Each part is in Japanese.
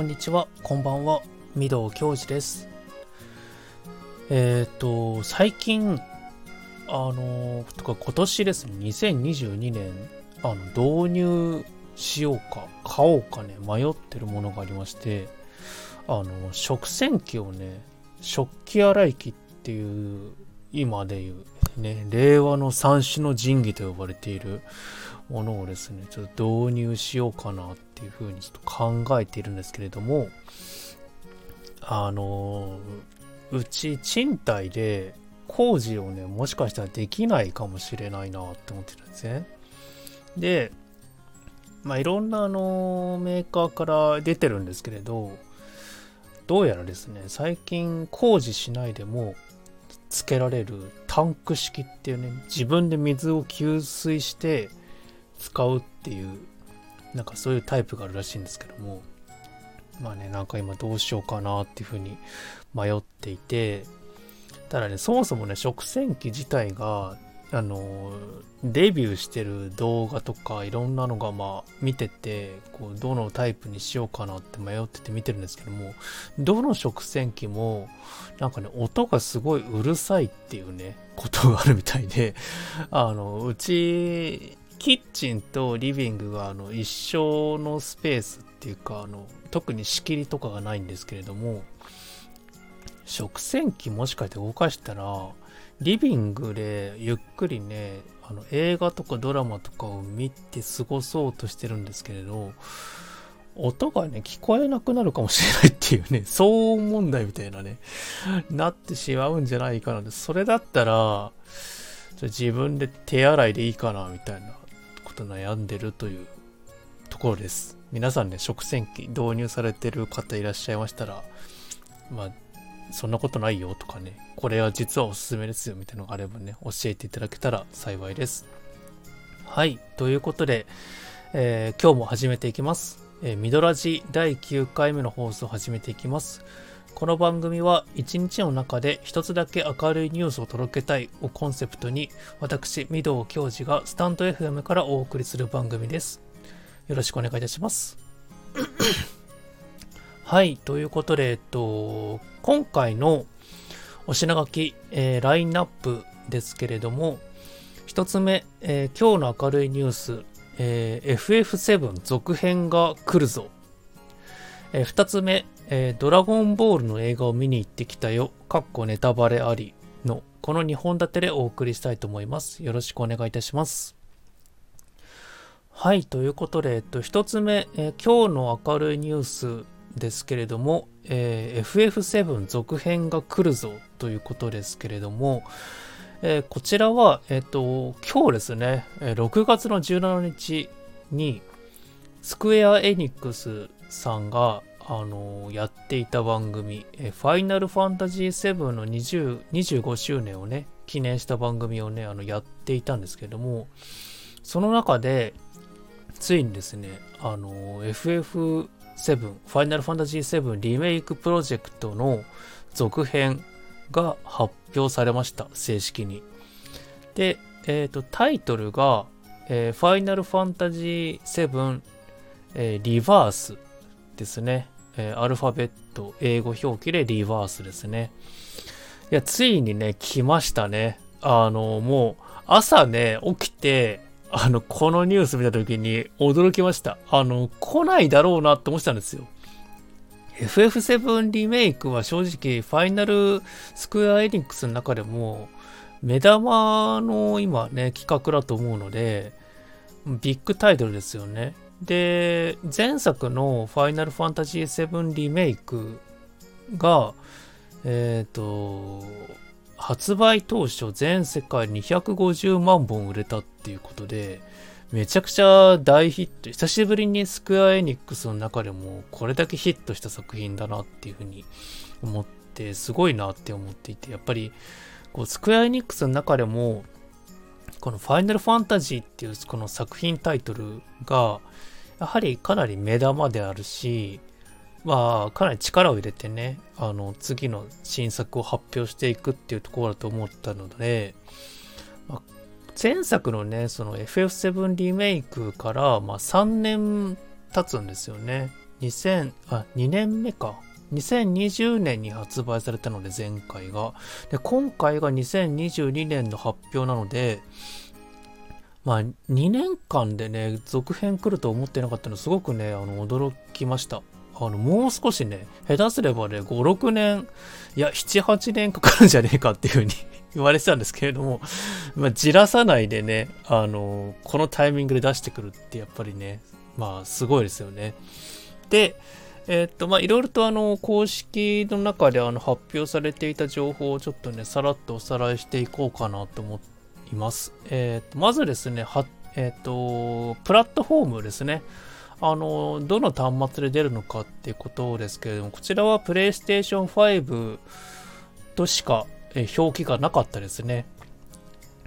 こんにちは、こんばんは、御堂教授です。えっ、ー、と、最近、あの、とか今年ですね、2022年、あの、導入しようか、買おうかね、迷ってるものがありまして、あの、食洗機をね、食器洗い機っていう、今でいう、ね、令和の三種の神器と呼ばれているものをですね、ちょっと導入しようかなっていうふうにちょっと考えているんですけれども、あの、うち賃貸で工事をね、もしかしたらできないかもしれないなって思ってるんですね。で、まあ、いろんなあのメーカーから出てるんですけれど、どうやらですね、最近工事しないでもつけられるタンク式っていうね、自分で水を給水して使うっていう、なんかそういうタイプがあるらしいんですけども、まあね、なんか今どうしようかなっていうふうに迷っていて、ただね、そもそもね、食洗機自体があのデビューしてる動画とかいろんなのがまあ見ててこうどのタイプにしようかなって迷ってて見てるんですけどもどの食洗機もなんかね音がすごいうるさいっていうねことがあるみたいであのうちキッチンとリビングがあの一緒のスペースっていうかあの特に仕切りとかがないんですけれども食洗機もしかして動かしたらリビングでゆっくりね、あの映画とかドラマとかを見て過ごそうとしてるんですけれど、音がね、聞こえなくなるかもしれないっていうね、騒音問題みたいなね、なってしまうんじゃないかな。で、それだったら、自分で手洗いでいいかな、みたいな。と悩んでるというところです。皆さんね、食洗機導入されてる方いらっしゃいましたら、まあ、そんなことないよとかね、これは実はおすすめですよみたいなのがあればね、教えていただけたら幸いです。はい、ということで、えー、今日も始めていきます。えー、ミドラジ第9回目の放送を始めていきます。この番組は一日の中で一つだけ明るいニュースを届けたいをコンセプトに私、御堂教授がスタンド FM からお送りする番組です。よろしくお願いいたします。はい、ということで、えっと、今回のお品書き、えー、ラインナップですけれども、一つ目、えー、今日の明るいニュース、えー、FF7 続編が来るぞ。えー、二つ目、えドラゴンボールの映画を見に行ってきたよ。かっこネタバレありの、この2本立てでお送りしたいと思います。よろしくお願いいたします。はい、ということで、えっと、一つ目、え今日の明るいニュースですけれども、えー、FF7 続編が来るぞということですけれども、えー、こちらは、えっ、と、今日ですね、6月の17日に、スクエア・エニックスさんが、あのやっていた番組、えファイナルファンタジー7の20 25周年をね、記念した番組をね、あのやっていたんですけども、その中で、ついにですね、あの FF 7ファイナルファンタジー7リメイクプロジェクトの続編が発表されました。正式に。で、えっ、ー、と、タイトルが、えー、ファイナルファンタジー7、えー、リバースですね。えアルファベット、英語表記でリバースですね。いや、ついにね、来ましたね。あの、もう、朝ね、起きて、あの、このニュース見た時に驚きました。あの、来ないだろうなって思ってたんですよ。FF7 リメイクは正直、ファイナルスクエアエニックスの中でも、目玉の今ね、企画だと思うので、ビッグタイトルですよね。で、前作のファイナルファンタジー7リメイクが、えっ、ー、と、発売当初全世界250万本売れたっていうことで、めちゃくちゃ大ヒット。久しぶりにスクエアエニックスの中でもこれだけヒットした作品だなっていうふうに思って、すごいなって思っていて、やっぱりこうスクエアエニックスの中でも、このファイナルファンタジーっていうこの作品タイトルが、やはりかなり目玉であるし、まあ、かなり力を入れてね、あの、次の新作を発表していくっていうところだと思ったので、まあ、前作のね、その FF7 リメイクから、まあ、3年経つんですよね。2000、あ、2年目か。2020年に発売されたので、前回が。で、今回が2022年の発表なので、まあ、2年間でね、続編来ると思ってなかったのすごくね、あの、驚きました。あの、もう少しね、下手すればね、5、6年、いや、7、8年かかるんじゃねえかっていう風に 言われてたんですけれども、まあ、じらさないでね、あの、このタイミングで出してくるってやっぱりね、まあ、すごいですよね。で、えー、っと、まあ、いろいろとあの、公式の中であの、発表されていた情報をちょっとね、さらっとおさらいしていこうかなと思っています。えー、まずですね、は、えー、と、プラットフォームですね。あの、どの端末で出るのかっていうことですけれども、こちらは PlayStation 5としか表記がなかったですね。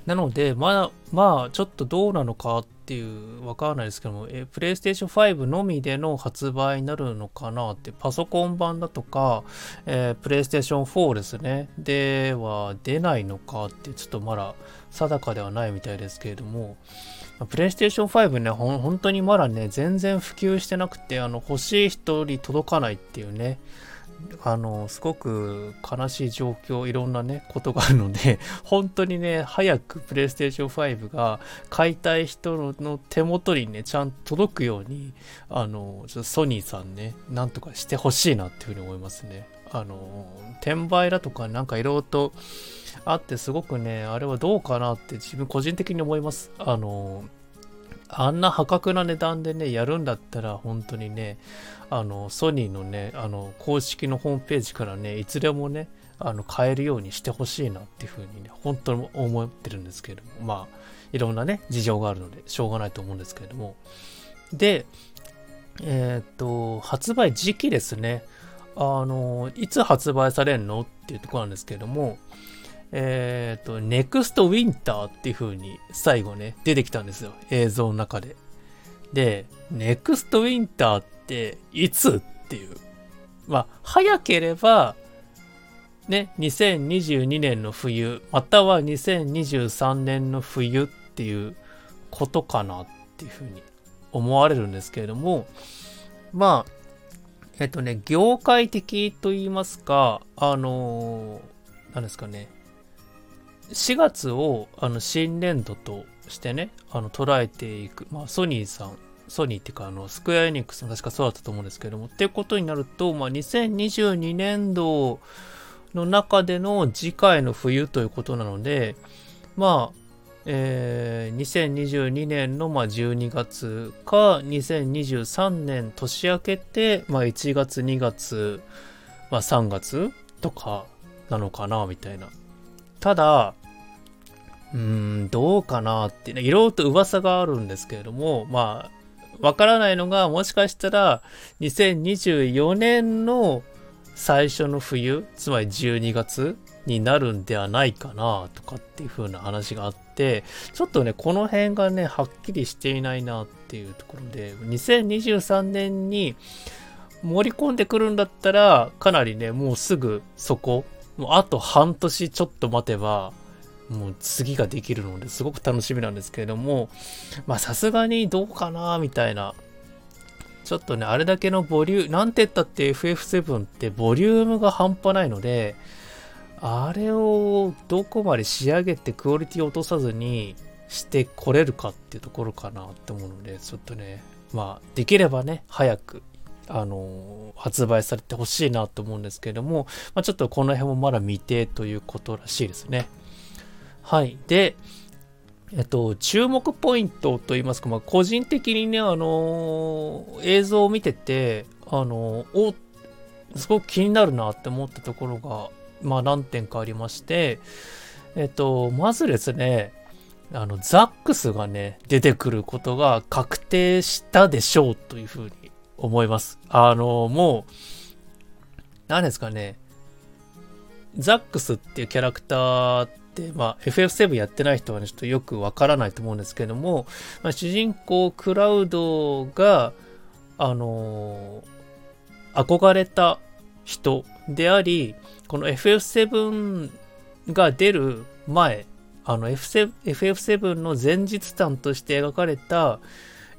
なので、まあ、まあ、ちょっとどうなのかっていう、わからないですけども、え、PlayStation 5のみでの発売になるのかなって、パソコン版だとか、えー、PlayStation 4ですね、では出ないのかって、ちょっとまだ定かではないみたいですけれども、プレイステーション5ね、ほ本当にまだね、全然普及してなくて、あの、欲しい人に届かないっていうね、あの、すごく悲しい状況、いろんなね、ことがあるので、本当にね、早くプレイステーション5が買いたい人の手元にね、ちゃんと届くように、あの、ちょっとソニーさんね、なんとかしてほしいなっていうふうに思いますね。あの、転売だとかなんかいろいろとあってすごくね、あれはどうかなって自分個人的に思います。あの、あんな破格な値段でね、やるんだったら本当にね、あの、ソニーのね、あの、公式のホームページからね、いつでもね、あの、買えるようにしてほしいなっていうふうにね、本当に思ってるんですけれども、まあ、いろんなね、事情があるので、しょうがないと思うんですけれども。で、えっ、と、発売時期ですね。あの、いつ発売されるのっていうところなんですけれども、えっ、ー、と、ネクストウィンターっていう風に最後ね、出てきたんですよ。映像の中で。で、ネクストウィンターっていつっていう。まあ、早ければ、ね、2022年の冬、または2023年の冬っていうことかなっていうふうに思われるんですけれども、まあ、えっとね、業界的と言いますか、あのー、何ですかね、4月をあの新年度としてね、あの捉えていく、まあ、ソニーさん、ソニーっていうか、あの、スクエアエニックスも確かそうだったと思うんですけども、っていうことになると、まあ、2022年度の中での次回の冬ということなので、まあ、えー、2022年のまあ12月か、2023年年明けて、まあ、1月、2月、まあ、3月とかなのかな、みたいな。ただ、うーん、どうかなってね、いろいろと噂があるんですけれども、まあ、わからないのが、もしかしたら、2024年の最初の冬、つまり12月になるんではないかな、とかっていう風な話があって、ちょっとね、この辺がね、はっきりしていないなっていうところで、2023年に盛り込んでくるんだったら、かなりね、もうすぐそこ、もうあと半年ちょっと待てば、もう次ができるのですごく楽しみなんですけれども、まあさすがにどうかなみたいな。ちょっとね、あれだけのボリューム、なんて言ったって FF7 ってボリュームが半端ないので、あれをどこまで仕上げてクオリティを落とさずにしてこれるかっていうところかなって思うので、ちょっとね、まあ、できればね、早くあの、発売されてほしいなと思うんですけれども、まあ、ちょっとこの辺もまだ未定ということらしいですね。はい。で、えっと、注目ポイントといいますか、まあ、個人的にね、あの、映像を見てて、あのー、お、すごく気になるなって思ったところが、まあ、何点かありまして、えっと、まずですね、あの、ザックスがね、出てくることが確定したでしょうというふうに思います。あの、もう、何ですかね、ザックスっていうキャラクターって、まあ、FF7 やってない人はね、ちょっとよくわからないと思うんですけども、まあ、主人公クラウドが、あの、憧れた人であり、この FF7 が出る前、あの FF7 の前日譚として描かれた、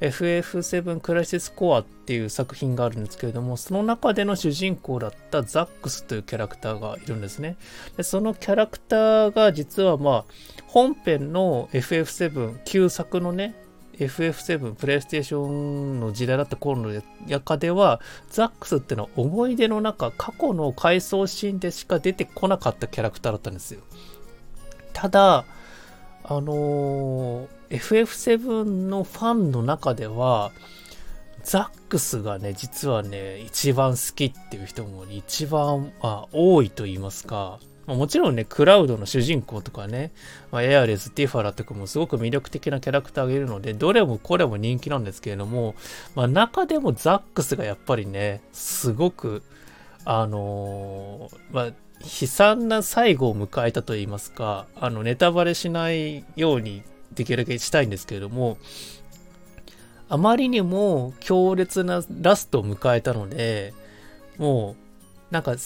FF7 クライシスコアっていう作品があるんですけれども、その中での主人公だったザックスというキャラクターがいるんですね。でそのキャラクターが実はまあ、本編の FF7 旧作のね、FF7 プレイステーションの時代だった頃の中ではザックスっていうのは思い出の中過去の回想シーンでしか出てこなかったキャラクターだったんですよただあのー、FF7 のファンの中ではザックスがね実はね一番好きっていう人も一番、あ、多いと言いますか。ま、もちろんね、クラウドの主人公とかね、まあ、エアレス、ティファラとかもすごく魅力的なキャラクターがいるので、どれもこれも人気なんですけれども、まあ、中でもザックスがやっぱりね、すごく、あのー、まあ、悲惨な最後を迎えたと言いますか、あの、ネタバレしないようにできるだけしたいんですけれども、あまりにも強烈なラストを迎えたので、もう、なんか、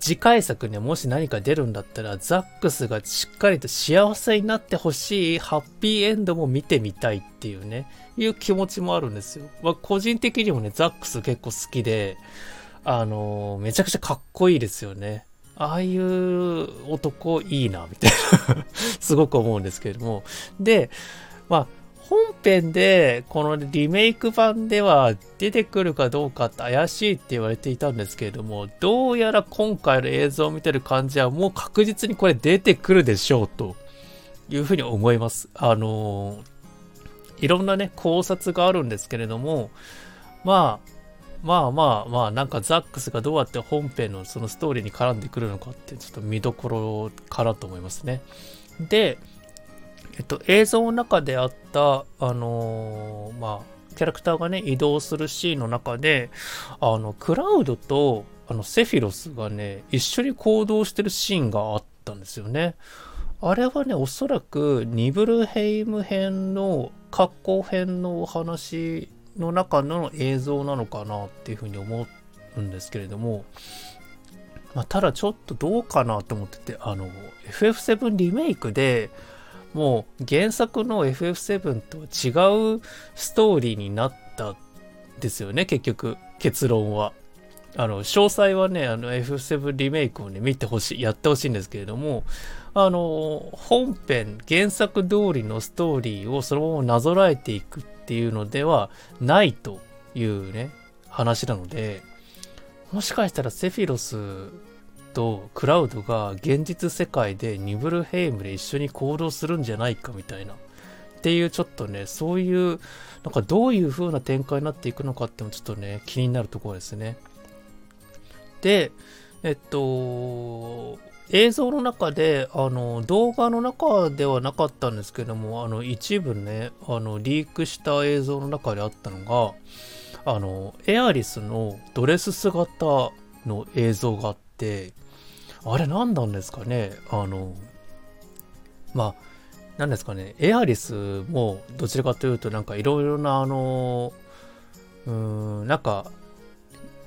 次回作ね、もし何か出るんだったら、ザックスがしっかりと幸せになってほしいハッピーエンドも見てみたいっていうね、いう気持ちもあるんですよ。まあ、個人的にもね、ザックス結構好きで、あのー、めちゃくちゃかっこいいですよね。ああいう男いいな、みたいなすごく思うんですけれども。で、まあ、本編でこのリメイク版では出てくるかどうかって怪しいって言われていたんですけれども、どうやら今回の映像を見てる感じはもう確実にこれ出てくるでしょうというふうに思います。あのいろんなね、考察があるんですけれども、まあ、まあまあまあ、なんかザックスがどうやって本編のそのストーリーに絡んでくるのかってちょっと見どころかなと思いますね。で、えっと、映像の中であった、あのー、まあ、キャラクターがね、移動するシーンの中で、あの、クラウドと、あの、セフィロスがね、一緒に行動してるシーンがあったんですよね。あれはね、おそらく、ニブルヘイム編の、格好編のお話の中の映像なのかなっていうふうに思うんですけれども、まあ、ただちょっとどうかなと思ってて、あの、FF7 リメイクで、もう原作の FF7 とは違うストーリーになったんですよね、結局、結論は。あの、詳細はね、あの F7 リメイクをね、見てほしい、やってほしいんですけれども、あの、本編、原作通りのストーリーをそのままなぞらえていくっていうのではないというね、話なので、もしかしたらセフィロスとクラウドが現実世界でニブルヘイムで一緒に行動するんじゃないかみたいな。っていうちょっとね、そういう、なんかどういう風な展開になっていくのかってもちょっとね、気になるところですね。で、えっと、映像の中で、あの、動画の中ではなかったんですけども、あの、一部ね、あの、リークした映像の中であったのが、あの、エアリスのドレス姿の映像があって、あれ何なんですかね？あの、まあ、何ですかね、エアリスもどちらかというとなんかいろいろなあの、うーん、なんか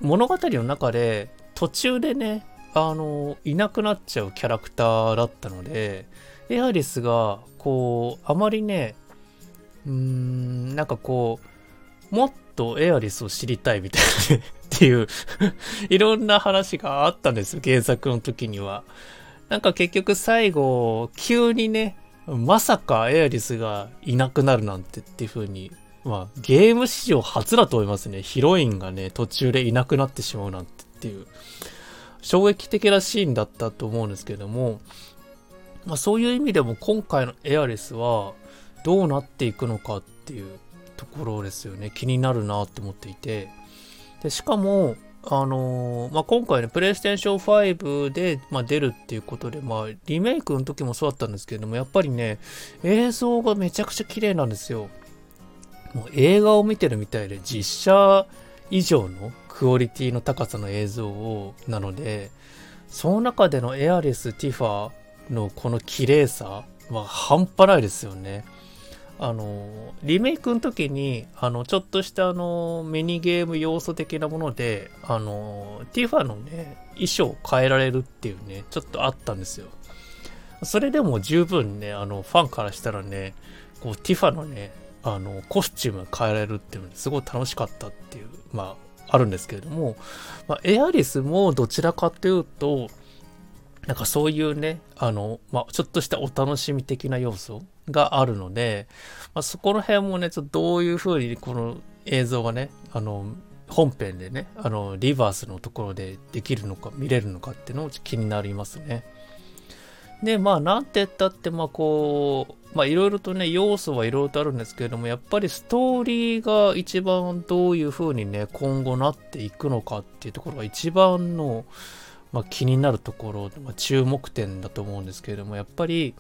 物語の中で途中でね、あの、いなくなっちゃうキャラクターだったので、エアリスがこう、あまりね、うーん、なんかこう、もっとエアリスを知りたいみたいなねっていういろんな話があったんですよ、原作の時には。なんか結局最後、急にね、まさかエアリスがいなくなるなんてっていう風に、まあゲーム史上初だと思いますね。ヒロインがね、途中でいなくなってしまうなんてっていう、衝撃的なシーンだったと思うんですけども、まあそういう意味でも今回のエアリスはどうなっていくのかっていうところですよね。気になるなって思っていて、でしかも、あのー、まあ、今回ね、プレイステーション5で、まあ、出るっていうことで、まあ、リメイクの時もそうだったんですけども、やっぱりね、映像がめちゃくちゃ綺麗なんですよ。もう映画を見てるみたいで、実写以上のクオリティの高さの映像を、なので、その中でのエアレス・ティファのこの綺麗さは半端ないですよね。あの、リメイクの時に、あの、ちょっとしたあの、ミニゲーム要素的なもので、あの、ティファのね、衣装を変えられるっていうね、ちょっとあったんですよ。それでも十分ね、あの、ファンからしたらね、こう、ティファのね、あの、コスチューム変えられるっていうのですごい楽しかったっていう、まあ、あるんですけれども、まあ、エアリスもどちらかというと、なんかそういうね、あの、まあ、ちょっとしたお楽しみ的な要素があるので、まあ、そこの辺もね、ちょっとどういう風にこの映像がね、あの、本編でね、あの、リバースのところでできるのか、見れるのかっていうのを気になりますね。で、まあ、なんて言ったって、まあ、こう、まあ、いろいろとね、要素はいろいろとあるんですけれども、やっぱりストーリーが一番どういう風にね、今後なっていくのかっていうところが一番の、まあ、気になるところ、まあ、注目点だと思うんですけれども、やっぱり、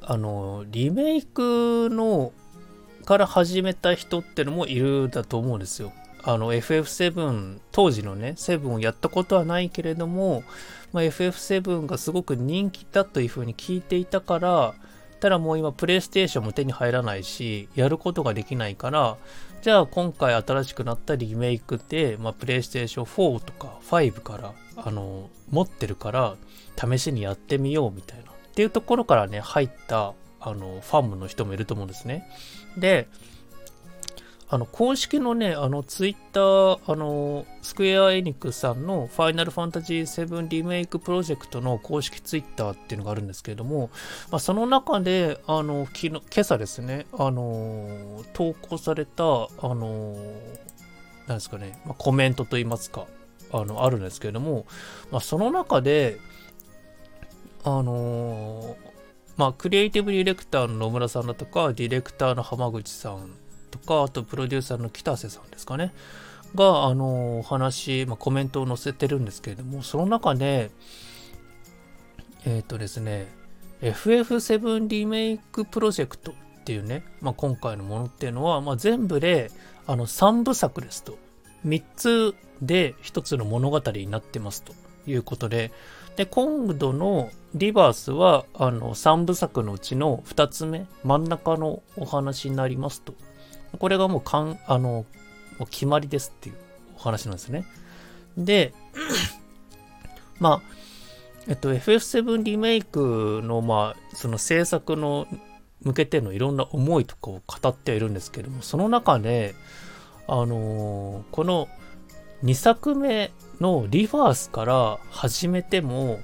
あの、リメイクの、から始めた人ってのもいるだと思うんですよ。あの FF7 当時のね7をやったことはないけれども、まあ、FF7 がすごく人気だというふうに聞いていたからただもう今プレイステーションも手に入らないしやることができないからじゃあ今回新しくなったリメイクで、まあ、プレイステーション4とか5からあの持ってるから試しにやってみようみたいな。っていうところからね入ったあのファンの人もいると思うんですね。であの、公式のね、あの、ツイッター、あの、スクエアエニックさんのファイナルファンタジー7リメイクプロジェクトの公式ツイッターっていうのがあるんですけれども、まあ、その中で、あの、昨日、今朝ですね、あの、投稿された、あの、なんですかね、まあ、コメントといいますか、あの、あるんですけれども、まあ、その中で、あのまあ、クリエイティブディレクターの野村さんだとか、ディレクターの浜口さんとか、あとプロデューサーの北瀬さんですかね、が、あの、お話、まあ、コメントを載せてるんですけれども、その中で、えっ、ー、とですね、FF7 リメイクプロジェクトっていうね、まあ、今回のものっていうのは、まあ、全部であの3部作ですと。3つで1つの物語になってますということで、で、今度のリバースは、あの、3部作のうちの2つ目、真ん中のお話になりますと。これがもうかん、あの、もう決まりですっていうお話なんですね。で、まあ、えっと、FF7 リメイクの、まあ、その制作の向けてのいろんな思いとかを語っているんですけども、その中で、あのー、この2作目のリバースから始めても、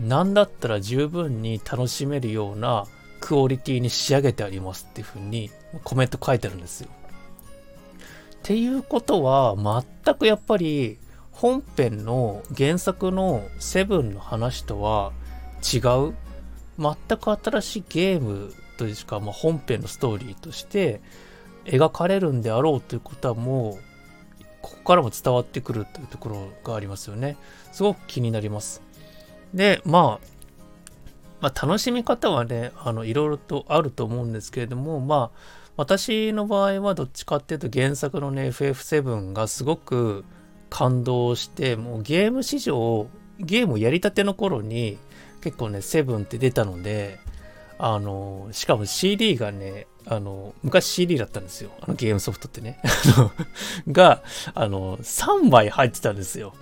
何だったら十分に楽しめるようなクオリティに仕上げてありますっていう風にコメント書いてるんですよ。っていうことは、全くやっぱり本編の原作のセブンの話とは違う、全く新しいゲームというか、まあ、本編のストーリーとして描かれるんであろうということはもう、ここからも伝わってくるというところがありますよね。すごく気になります。で、まあ、まあ、楽しみ方はね、あの、いろいろとあると思うんですけれども、まあ、私の場合はどっちかっていうと原作のね、FF7 がすごく感動して、もうゲーム史上、ゲームやりたての頃に結構ね、7って出たので、あの、しかも CD がね、あの、昔 CD だったんですよ。あのゲームソフトってね。が、あの、3枚入ってたんですよ。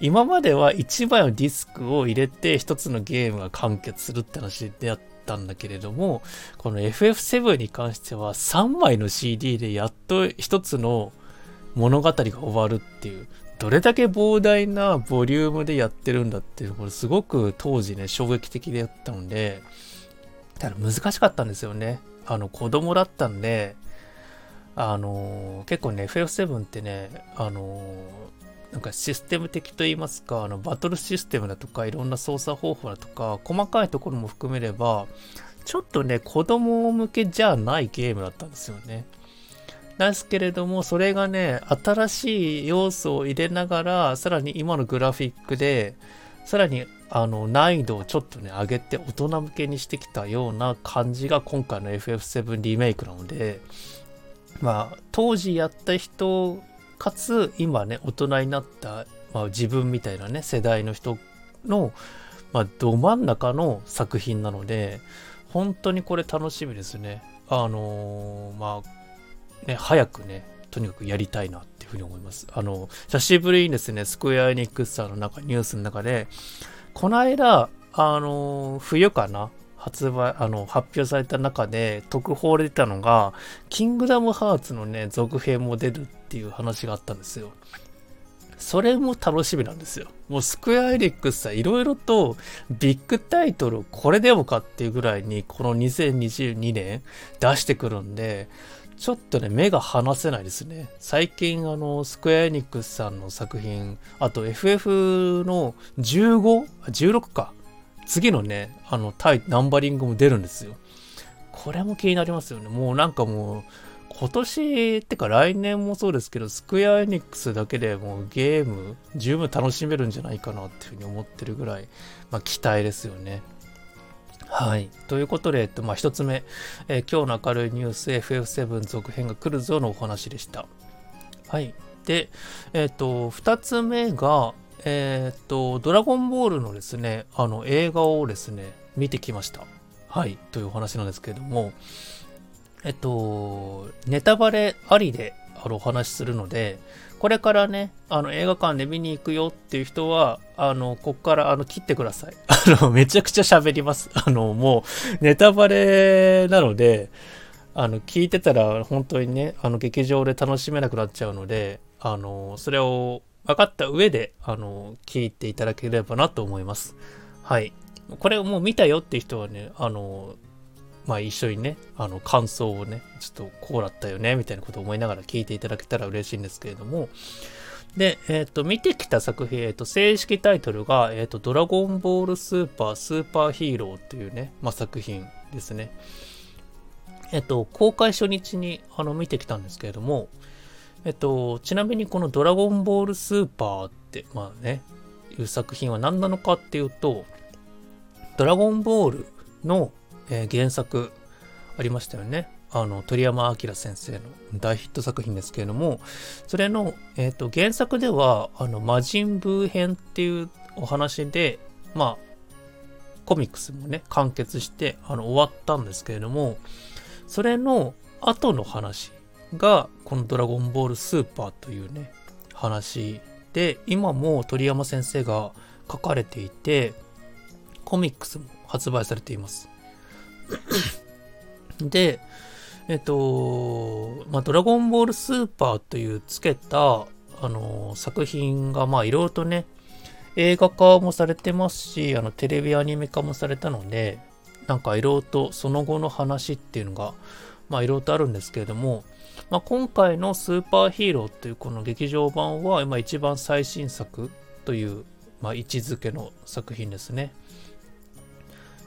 今までは1枚のディスクを入れて1つのゲームが完結するって話であったんだけれども、この FF7 に関しては3枚の CD でやっと1つの物語が終わるっていう、どれだけ膨大なボリュームでやってるんだっていう、これすごく当時ね、衝撃的でやったので、ただ難しかったんですよね。あの、子供だったんで、あの結構ね、FF7 ってね、あのなんかシステム的と言いますか、あのバトルシステムだとか、いろんな操作方法だとか、細かいところも含めれば、ちょっとね、子供向けじゃないゲームだったんですよね。ですけれども、それがね、新しい要素を入れながら、さらに今のグラフィックで、さらにあの難易度をちょっとね、上げて大人向けにしてきたような感じが今回の FF7 リメイクなので、まあ、当時やった人かつ今ね大人になった、まあ、自分みたいなね世代の人の、まあ、ど真ん中の作品なので本当にこれ楽しみですね。あのー、まあね早くねとにかくやりたいなっていうふうに思います。あの久しぶりにですねスクエアエニックスさんの中ニュースの中でこの間あのー、冬かな発売、あの、発表された中で特報で出たのが、キングダムハーツのね、続編も出るっていう話があったんですよ。それも楽しみなんですよ。もうスクエアエリックスさ、いろいろとビッグタイトルこれでもかっていうぐらいにこの2022年出してくるんで、ちょっとね、目が離せないですね。最近、あの、スクエアエニックスさんの作品、あと FF の 15?16 か。次のね、あの、タイ、ナンバリングも出るんですよ。これも気になりますよね。もうなんかもう、今年ってか来年もそうですけど、スクエアエニックスだけでもうゲーム十分楽しめるんじゃないかなっていうふうに思ってるぐらい、まあ期待ですよね。はい。ということで、えっと、まあ、一つ目、えー、今日の明るいニュース FF7 続編が来るぞのお話でした。はい。で、えっと、二つ目が、えっと、ドラゴンボールのですね、あの、映画をですね、見てきました。はい。というお話なんですけれども、えっと、ネタバレありであのお話しするので、これからね、あの映画館で見に行くよっていう人は、あの、こっからあの切ってください。あの、めちゃくちゃ喋ります。あの、もう、ネタバレなので、あの、聞いてたら本当にね、あの、劇場で楽しめなくなっちゃうので、あの、それを分かった上で、あの、聞いていただければなと思います。はい。これをもう見たよっていう人はね、あの、まあ一緒にね、あの感想をね、ちょっとこうだったよね、みたいなことを思いながら聞いていただけたら嬉しいんですけれども、で、えっ、ー、と、見てきた作品、えっ、ー、と、正式タイトルが、えっ、ー、と、ドラゴンボールスーパースーパーヒーローっていうね、まあ、作品ですね。えっと、公開初日にあの見てきたんですけれども、えっと、ちなみにこのドラゴンボールスーパーって、まあね、いう作品は何なのかっていうと、ドラゴンボールのえー、原作ありましたよね。あの鳥山明先生の大ヒット作品ですけれども、それの、えーと、原作ではあの魔人ブー編っていうお話で、まあ、コミックスもね、完結してあの終わったんですけれども、それの後の話が、このドラゴンボールスーパーというね、話で、今も鳥山先生が書かれていて、コミックスも発売されています。で、えっと、まあ、ドラゴンボールスーパーというつけた、あの、作品が、まあ、いろいろとね、映画化もされてますし、あの、テレビアニメ化もされたので、なんかいろいろとその後の話っていうのが、まあ、いろいろとあるんですけれども、まあ、今回のスーパーヒーローというこの劇場版は、今一番最新作という、まあ、位置づけの作品ですね。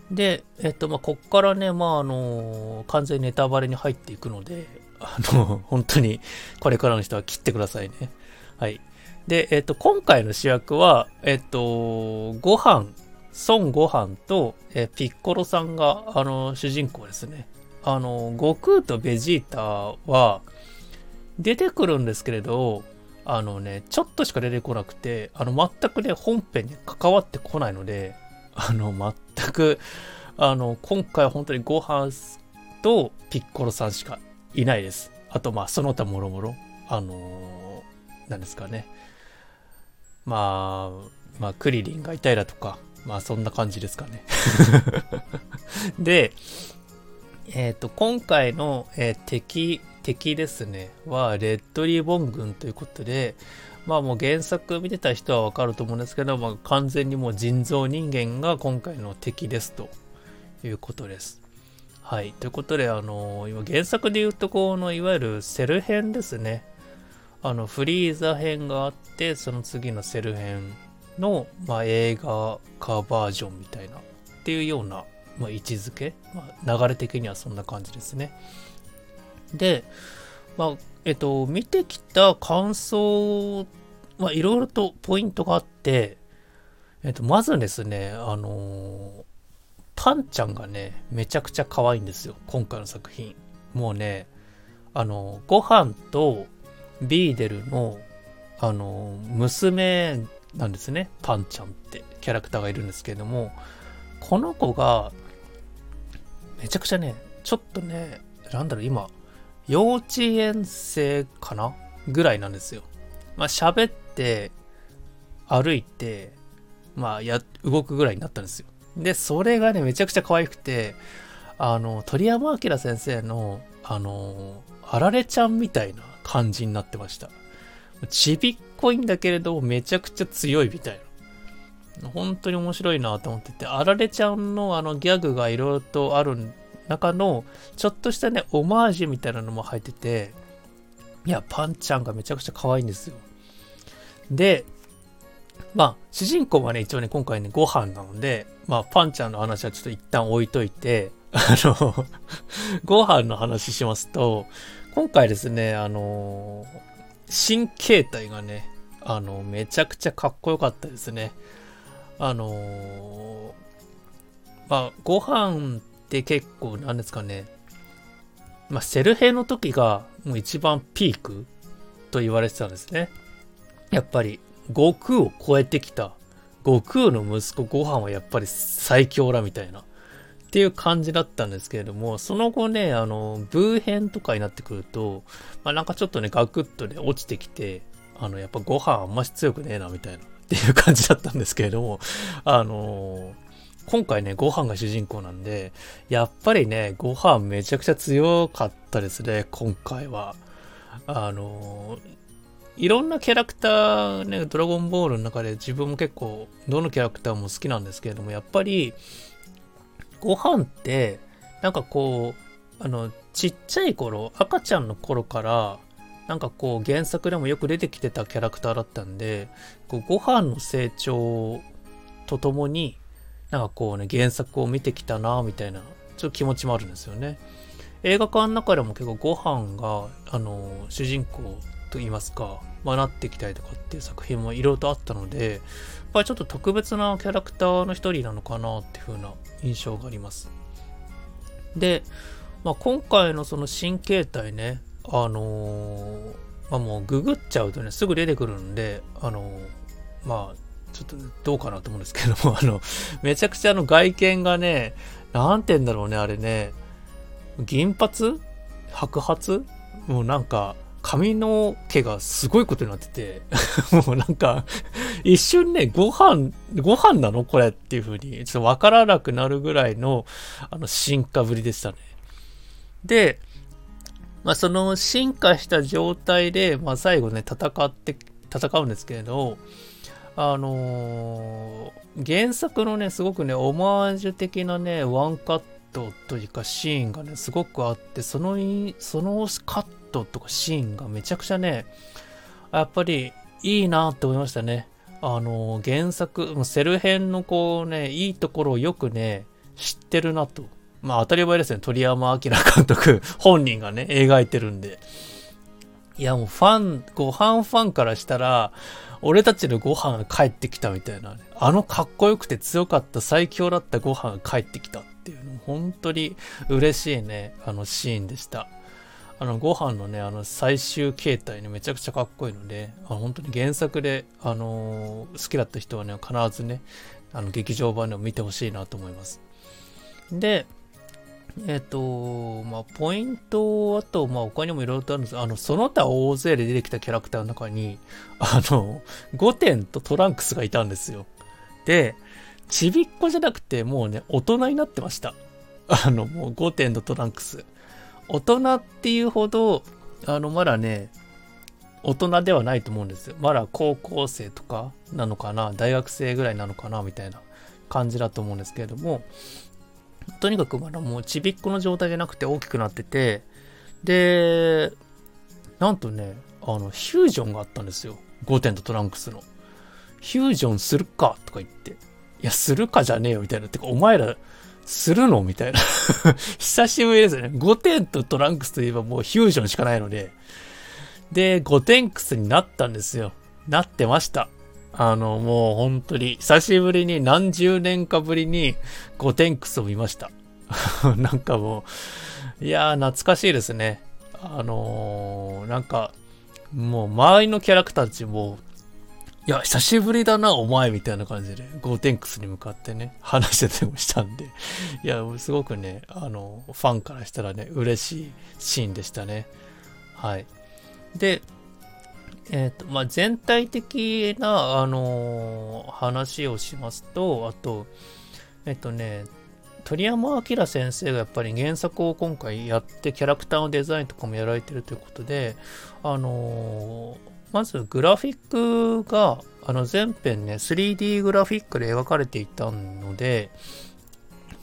で、えっと、まあ、こっからね、まあ、あの、完全ネタバレに入っていくので、あの、本当に、これからの人は切ってくださいね。はい。で、えっと、今回の主役は、えっと、ご飯、孫悟飯と、えピッコロさんが、あの、主人公ですね。あの、悟空とベジータは、出てくるんですけれど、あのね、ちょっとしか出てこなくて、あの、全くね、本編に関わってこないので、あの、全く、あの、今回は本当にご飯とピッコロさんしかいないです。あと、まあ、その他もろもろ、あのー、なんですかね。まあ、まあ、クリリンがいたりだとか、まあ、そんな感じですかね。で、えっ、ー、と、今回の、えー、敵、敵ですね、は、レッドリボン軍ということで、まあもう原作見てた人はわかると思うんですけど、まあ、完全にもう人造人間が今回の敵ですということです。はい。ということで、あの、今原作で言うとこの、いわゆるセル編ですね。あの、フリーザ編があって、その次のセル編の、まあ、映画化バージョンみたいな、っていうような、まあ、位置づけ、まあ、流れ的にはそんな感じですね。で、まあ、えっと、見てきた感想はいろいろとポイントがあって、えっと、まずですね、あのー、パンちゃんがね、めちゃくちゃ可愛いんですよ。今回の作品。もうね、あの、ご飯とビーデルの、あの、娘なんですね。パンちゃんってキャラクターがいるんですけれども、この子が、めちゃくちゃね、ちょっとね、なんだろう、今、幼稚園生かな？ぐらいなんですよ。まあ喋って、歩いて、まあや、動くぐらいになったんですよ。で、それがね、めちゃくちゃ可愛くて、あの、鳥山明先生の、あの、あられちゃんみたいな感じになってました。ちびっこいんだけれど、めちゃくちゃ強いみたいな。本当に面白いなと思ってて、あられちゃんのあのギャグがいろいろとある中の、ちょっとしたね、オマージュみたいなのも入ってて、いや、パンちゃんがめちゃくちゃ可愛いんですよ。で、まあ、主人公はね、一応ね、今回ね、ご飯なので、まあ、パンちゃんの話はちょっと一旦置いといて、あの ご飯の話しますと、今回ですね、あの新形態がね、あの、めちゃくちゃかっこよかったですね。あのまあ、ご飯って結構、なんですかね、まあ、セルヘの時がもう一番ピークと言われてたんですね。やっぱり、悟空を超えてきた、悟空の息子ご飯はやっぱり最強だみたいな、っていう感じだったんですけれども、その後ね、あの、ブー編とかになってくると、まあなんかちょっとね、ガクッとね、落ちてきて、あの、やっぱご飯あんまし強くねえな、みたいな、っていう感じだったんですけれども、あの今回ね、ご飯が主人公なんで、やっぱりね、ご飯めちゃくちゃ強かったですね、今回は。あのいろんなキャラクターね、ドラゴンボールの中で自分も結構、どのキャラクターも好きなんですけれども、やっぱり、ご飯って、なんかこう、あの、ちっちゃい頃、赤ちゃんの頃から、なんかこう、原作でもよく出てきてたキャラクターだったんで、こうご飯の成長とともに、なんかこうね、原作を見てきたな、みたいな、ちょっと気持ちもあるんですよね。映画館の中でも結構ご飯が、あの、主人公と言いますか、まあ、なってきたりとかっていう作品もいろいろとあったので、やっぱりちょっと特別なキャラクターの一人なのかなっていう風な印象があります。で、まあ、今回のその新形態ね、あのー、まあ、もうググっちゃうとね、すぐ出てくるんで、あの、まあ、ちょっとどうかなと思うんですけども、あの、めちゃくちゃあの外見がね、なんて言うんだろうね、あれね、銀髪？白髪？もうなんか、髪の毛がすごいことになってて、もうなんか、一瞬ね、ご飯、ご飯なの？これっていう風に、ちょっとわからなくなるぐらいの、あの、進化ぶりでしたね。で、まあ、その進化した状態で、まあ、最後ね、戦って、戦うんですけれど、あのー、原作のね、すごくね、オマージュ的なね、ワンカットというかシーンがね、すごくあって、その、そのカットとかシーンがめちゃくちゃね、やっぱりいいなって思いましたね。あの、原作、セル編のこうね、いいところをよくね、知ってるなと。まあ当たり前ですね。鳥山明監督 本人がね、描いてるんで。いやもうファン、ご飯ファンからしたら、俺たちのご飯が帰ってきたみたいな、ね、あのかっこよくて強かった最強だったご飯が帰ってきたっていうの、本当に嬉しいね、あのシーンでした。あの、ご飯のね、あの、最終形態ね、めちゃくちゃかっこいいので、あ本当に原作で、あのー、好きだった人はね、必ずね、あの、劇場版でも見てほしいなと思います。で、えっ、と、まあ、ポイント、あと、まあ、他にもいろいろとあるんですあの、その他大勢で出てきたキャラクターの中に、あの、ゴテンとトランクスがいたんですよ。で、ちびっこじゃなくて、もうね、大人になってました。あの、もうゴテンとトランクス。大人っていうほど、あの、まだね、大人ではないと思うんですよ。まだ高校生とかなのかな、大学生ぐらいなのかな、みたいな感じだと思うんですけれども、とにかくまだもうちびっこの状態じゃなくて大きくなってて、で、なんとね、あの、フュージョンがあったんですよ。5点とトランクスの。フュージョンするかとか言って。いや、するかじゃねえよ、みたいな。てか、お前ら、するのみたいな 久しぶりですね。5点とトランクスといえばもうフュージョンしかないので。で、5点クスになったんですよ。なってました。あの、もう本当に、久しぶりに何十年かぶりに5点クスを見ました。なんかもう、いやー、懐かしいですね。あのー、なんか、もう周りのキャラクターたちもいや、久しぶりだな、お前、みたいな感じで、ゴーテンクスに向かってね、話してたりもしたんで、いや、すごくね、あの、ファンからしたらね、嬉しいシーンでしたね。はい。で、えっ、ー、と、まあ、全体的な、あのー、話をしますと、あと、えっとね、鳥山明先生がやっぱり原作を今回やってキャラクターのデザインとかもやられてるということで、あのー、まずグラフィックがあの全編ね 3D グラフィックで描かれていたので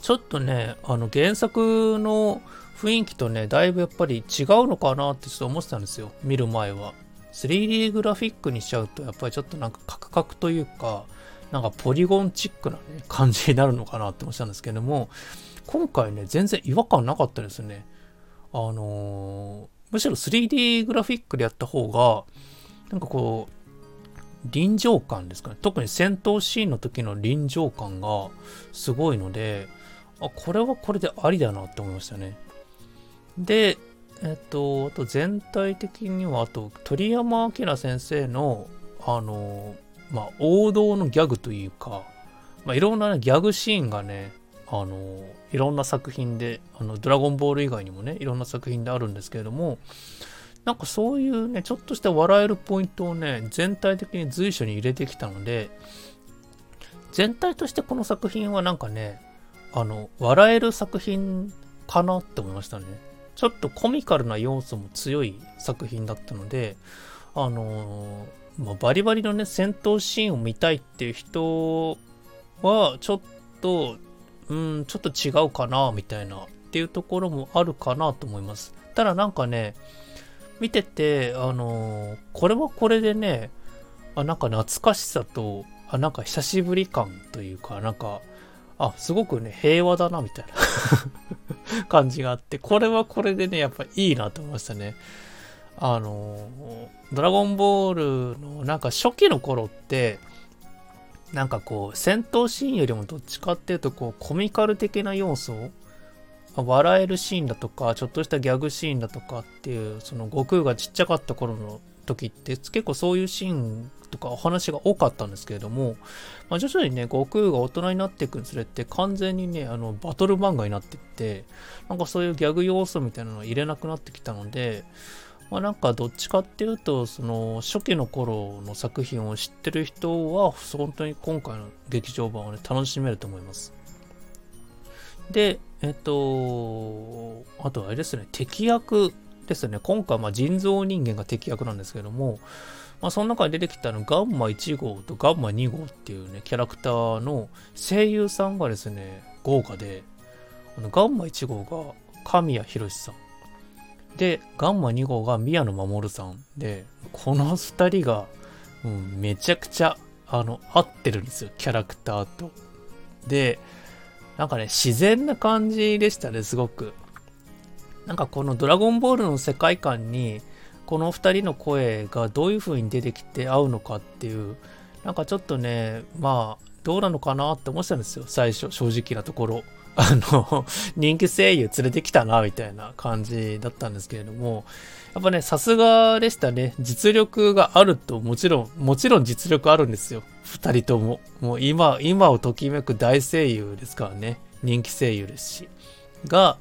ちょっとねあの原作の雰囲気とねだいぶやっぱり違うのかなってちょっと思ってたんですよ見る前は。3D グラフィックにしちゃうとやっぱりちょっとなんかカクカクというかなんかポリゴンチックな、ね、感じになるのかなって思ったんですけども今回ね全然違和感なかったですねあのー、むしろ 3D グラフィックでやった方がなんかこう、臨場感ですかね。特に戦闘シーンの時の臨場感がすごいので、あ、これはこれでありだなって思いましたね。で、えっと、あと全体的には、あと鳥山明先生の、あの、まあ、王道のギャグというか、まあ、いろんな、ね、ギャグシーンがね、あの、いろんな作品で、あの、ドラゴンボール以外にもね、いろんな作品であるんですけれども、なんかそういうね、ちょっとした笑えるポイントをね、全体的に随所に入れてきたので、全体としてこの作品はなんかね、あの、笑える作品かなって思いましたね。ちょっとコミカルな要素も強い作品だったので、あのー、まあ、バリバリのね、戦闘シーンを見たいっていう人は、ちょっと、うん、ちょっと違うかな、みたいな、っていうところもあるかなと思います。ただなんかね、見てて、あのー、これはこれでね、あ、なんか懐かしさと、あ、なんか久しぶり感というか、なんか、あ、すごくね、平和だな、みたいな感じがあって、これはこれでね、やっぱいいなと思いましたね。あの、ドラゴンボールのなんか初期の頃って、なんかこう、戦闘シーンよりもどっちかっていうと、こう、コミカル的な要素笑えるシーンだとか、ちょっとしたギャグシーンだとかっていう、その悟空がちっちゃかった頃の時って結構そういうシーンとかお話が多かったんですけれども、まあ、徐々にね、悟空が大人になっていくにつれて完全にね、あの、バトル漫画になっていって、なんかそういうギャグ要素みたいなのを入れなくなってきたので、まあなんかどっちかっていうと、その初期の頃の作品を知ってる人は、本当に今回の劇場版をね、楽しめると思います。で、えっと、あとはあれですね、敵役ですね。今回、まあ、人造人間が敵役なんですけども、まあ、その中に出てきたのガンマ1号とガンマ2号っていうね、キャラクターの声優さんがですね、豪華で、あのガンマ1号が神谷博さん。で、ガンマ2号が宮野守さんで、この2人が、うん、めちゃくちゃ、あの、合ってるんですよ、キャラクターと。で、なんかね、自然な感じでしたね、すごく。なんかこのドラゴンボールの世界観に、この2人の声がどういう風に出てきて合うのかっていう、なんかちょっとね、まあ、どうなのかなって思ってたんですよ、最初、正直なところ。あの、人気声優連れてきたな、みたいな感じだったんですけれども、やっぱね、さすがでしたね。実力があると、もちろん、もちろん実力あるんですよ。二人とも。もう今、今をときめく大声優ですからね。人気声優ですし。が、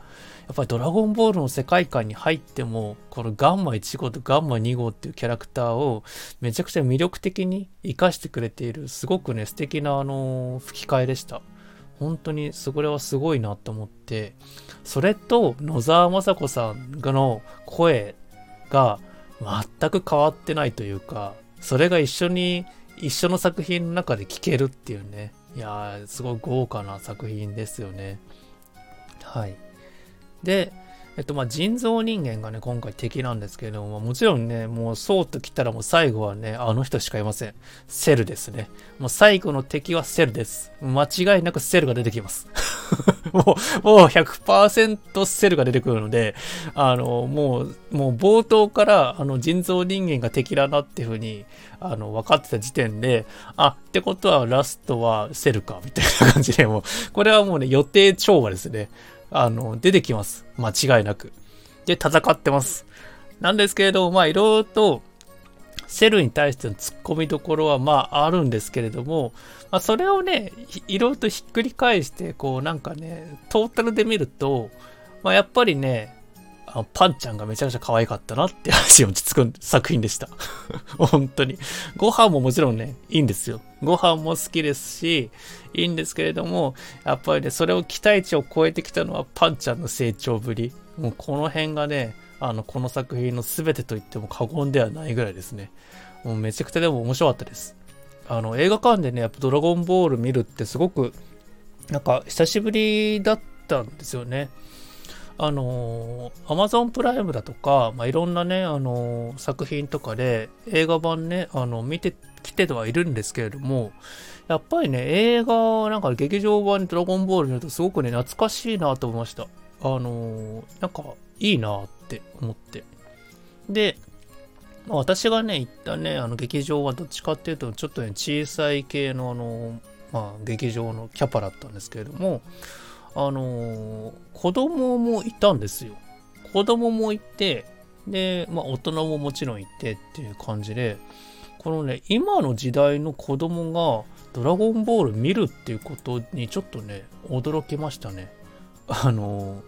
やっぱりドラゴンボールの世界観に入っても、このガンマ1号とガンマ2号っていうキャラクターをめちゃくちゃ魅力的に活かしてくれている、すごくね、素敵なあの、吹き替えでした。本当にそれはすごいなと思って、それと野沢雅子さんの声が全く変わってないというか、それが一緒に、一緒の作品の中で聴けるっていうね。いやー、すごい豪華な作品ですよね。はい。で、えっと、まあ、人造人間がね、今回敵なんですけれども、もちろんね、もうそうと来たらもう最後はね、あの人しかいません。セルですね。もう最後の敵はセルです。間違いなくセルが出てきます。もう、もう100%セルが出てくるので、あの、もう、もう冒頭から、あの、人造人間が敵だなっていうふうに、あの、分かってた時点で、あ、ってことはラストはセルか、みたいな感じで、もう、これはもうね、予定調和ですね。あの、出てきます。間違いなく。で、戦ってます。なんですけれども、まあ、いろいろと、セルに対しての突っ込みどころは、まあ、あるんですけれども、まあ、それをね、いろいろとひっくり返して、こう、なんかね、トータルで見ると、まあ、やっぱりね、あパンちゃんがめちゃくちゃ可愛かったなって話に落ち着く作品でした。本当に。ご飯ももちろんね、いいんですよ。ご飯も好きですし、いいんですけれども、やっぱりね、それを期待値を超えてきたのはパンちゃんの成長ぶり。もうこの辺がね、あの、この作品の全てと言っても過言ではないぐらいですね。もうめちゃくちゃでも面白かったです。あの、映画館でね、やっぱドラゴンボール見るってすごく、なんか久しぶりだったんですよね。あの、アマゾンプライムだとか、まあ、いろんなね、あの、作品とかで映画版ね、あの、見てきてはいるんですけれども、やっぱりね、映画、なんか劇場版ドラゴンボール見るとすごくね、懐かしいなと思いました。あの、なんかいいなって思って。で、まあ、私がね、行ったね、あの劇場はどっちかっていうと、ちょっとね、小さい系のあの、まあ、劇場のキャパだったんですけれども、あのー、子供もいたんですよ。子供もいて、で、まあ、大人ももちろんいてっていう感じで、このね、今の時代の子供がドラゴンボール見るっていうことにちょっとね、驚きましたね。あのー、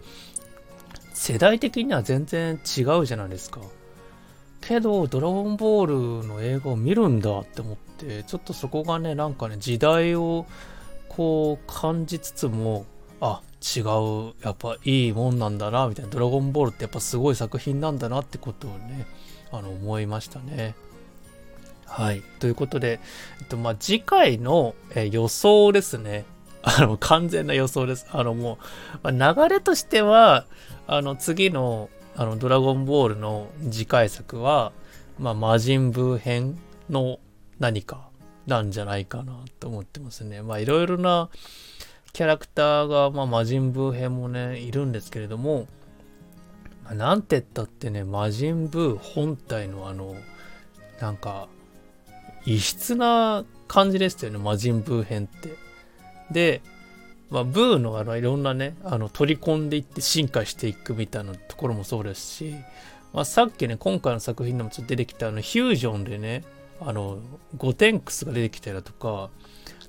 世代的には全然違うじゃないですか。けど、ドラゴンボールの映画を見るんだって思って、ちょっとそこがね、なんかね、時代をこう感じつつも、あ、違う、やっぱいいもんなんだな、みたいな、ドラゴンボールってやっぱすごい作品なんだなってことをね、あの、思いましたね。はい。ということで、えっと、まあ、次回の、え予想ですね。あの、完全な予想です。あの、もう、まあ、流れとしては、あの、次の、あの、ドラゴンボールの次回作は、まあ、魔人ブー編の何かなんじゃないかなと思ってますね。まあ、いろいろなキャラクターが、まあ、魔人ブー編もね、いるんですけれども、まあ、なんて言ったってね、魔人ブー本体のあの、なんか、異質な感じでしたよね、魔人ブー編って。で、まあ、ブーのあのいろんなね、あの取り込んでいって進化していくみたいなところもそうですし、まあ、さっきね、今回の作品でもちょっと出てきたあのヒュージョンでね、あの、ゴテンクスが出てきたりだとか、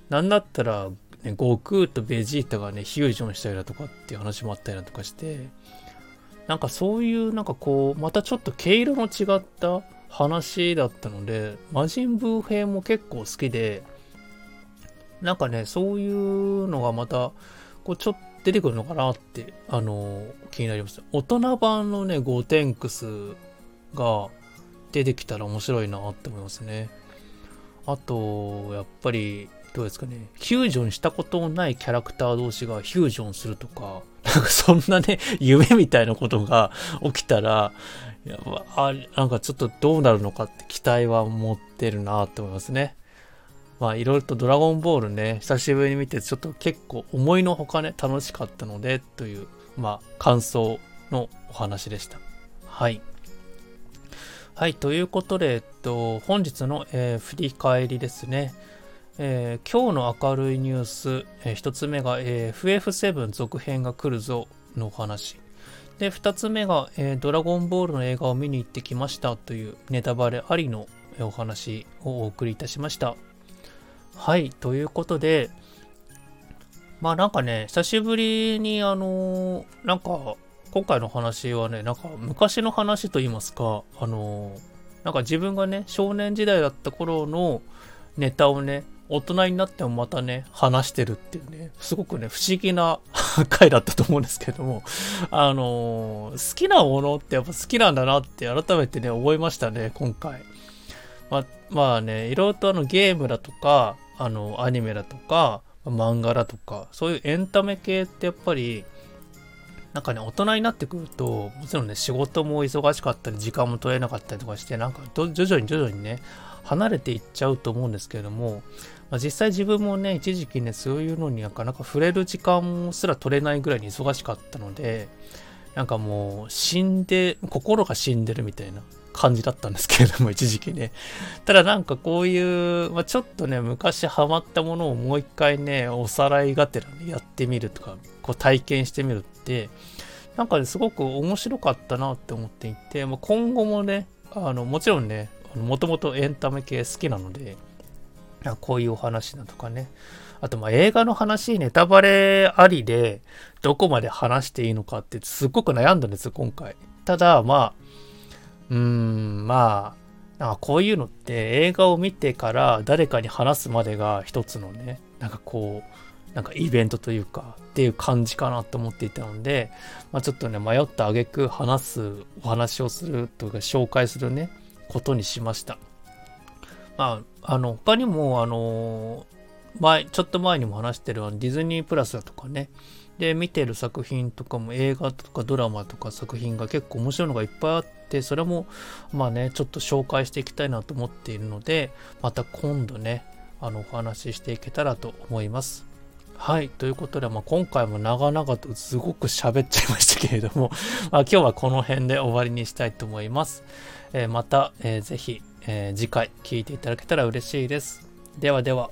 なんだったら、ね、悟空とベジータがね、フュージョンしたりだとかっていう話もあったりだとかして、なんかそういうなんかこう、またちょっと毛色の違った話だったので、魔人ブー編も結構好きで、なんかね、そういうのがまた、こう、ちょっと出てくるのかなって、あのー、気になりました。大人版のね、ゴテンクスが出てきたら面白いなって思いますね。あと、やっぱり、どうですかね、フュージョンしたことのないキャラクター同士がフュージョンするとか、なんかそんなね、夢みたいなことが起きたら、やあなんかちょっとどうなるのかって期待は持ってるなって思いますね。まあいろいろとドラゴンボールね、久しぶりに見てちょっと結構思いのほかね、楽しかったのでという、まあ感想のお話でした。はい。はい、ということで、えっと、本日の、えー、振り返りですね。えー、今日の明るいニュース、えー、1つ目が、えー、FF7 続編が来るぞのお話。で、2つ目が、えー、ドラゴンボールの映画を見に行ってきましたというネタバレありのお話をお送りいたしました。はい、ということで、まあなんかね、久しぶりにあの、なんか、今回の話はね、なんか昔の話と言いますか、あの、なんか自分がね、少年時代だった頃のネタをね、大人になってもまたね、話してるっていうね、すごくね、不思議な 回だったと思うんですけども、あのー、好きなものってやっぱ好きなんだなって改めてね、思いましたね、今回。ままあね、いろいろとあのゲームだとか、あの、アニメだとか、漫画だとか、そういうエンタメ系ってやっぱり、なんかね、大人になってくると、もちろんね、仕事も忙しかったり、時間も取れなかったりとかして、なんか、徐々に徐々にね、離れていっちゃうと思うんですけれども、まあ、実際自分もね、一時期ね、そういうのになかなか触れる時間すら取れないぐらいに忙しかったので、なんかもう、死んで、心が死んでるみたいな感じだったんですけれども、一時期ね。ただなんかこういう、まあ、ちょっとね、昔ハマったものをもう一回ね、おさらいがてら、やってみるとか、こう体験してみるって、なんかね、すごく面白かったなって思っていて、まあ、今後もね、あの、もちろんね、もともとエンタメ系好きなので、こういうお話だとかね。あと、映画の話、ネタバレありで、どこまで話していいのかって、すっごく悩んだんです、今回。ただ、まあ、うーん、まあ、なこういうのって映画を見てから誰かに話すまでが一つのね、なんかこう、なんかイベントというか、っていう感じかなと思っていたので、まあ、ちょっとね、迷った挙句話す、お話をするというか、紹介するね、ことにしました。まあ、あの、他にも、あの、前、ちょっと前にも話してるディズニープラスだとかね、で、見てる作品とかも映画とかドラマとか作品が結構面白いのがいっぱいあって、それも、まあね、ちょっと紹介していきたいなと思っているので、また今度ね、あの、お話ししていけたらと思います。はい。ということで、まあ、今回も長々とすごく喋っちゃいましたけれども、まあ、今日はこの辺で終わりにしたいと思います。えー、また、えー、ぜひ、えー、次回聞いていただけたら嬉しいです。ではでは。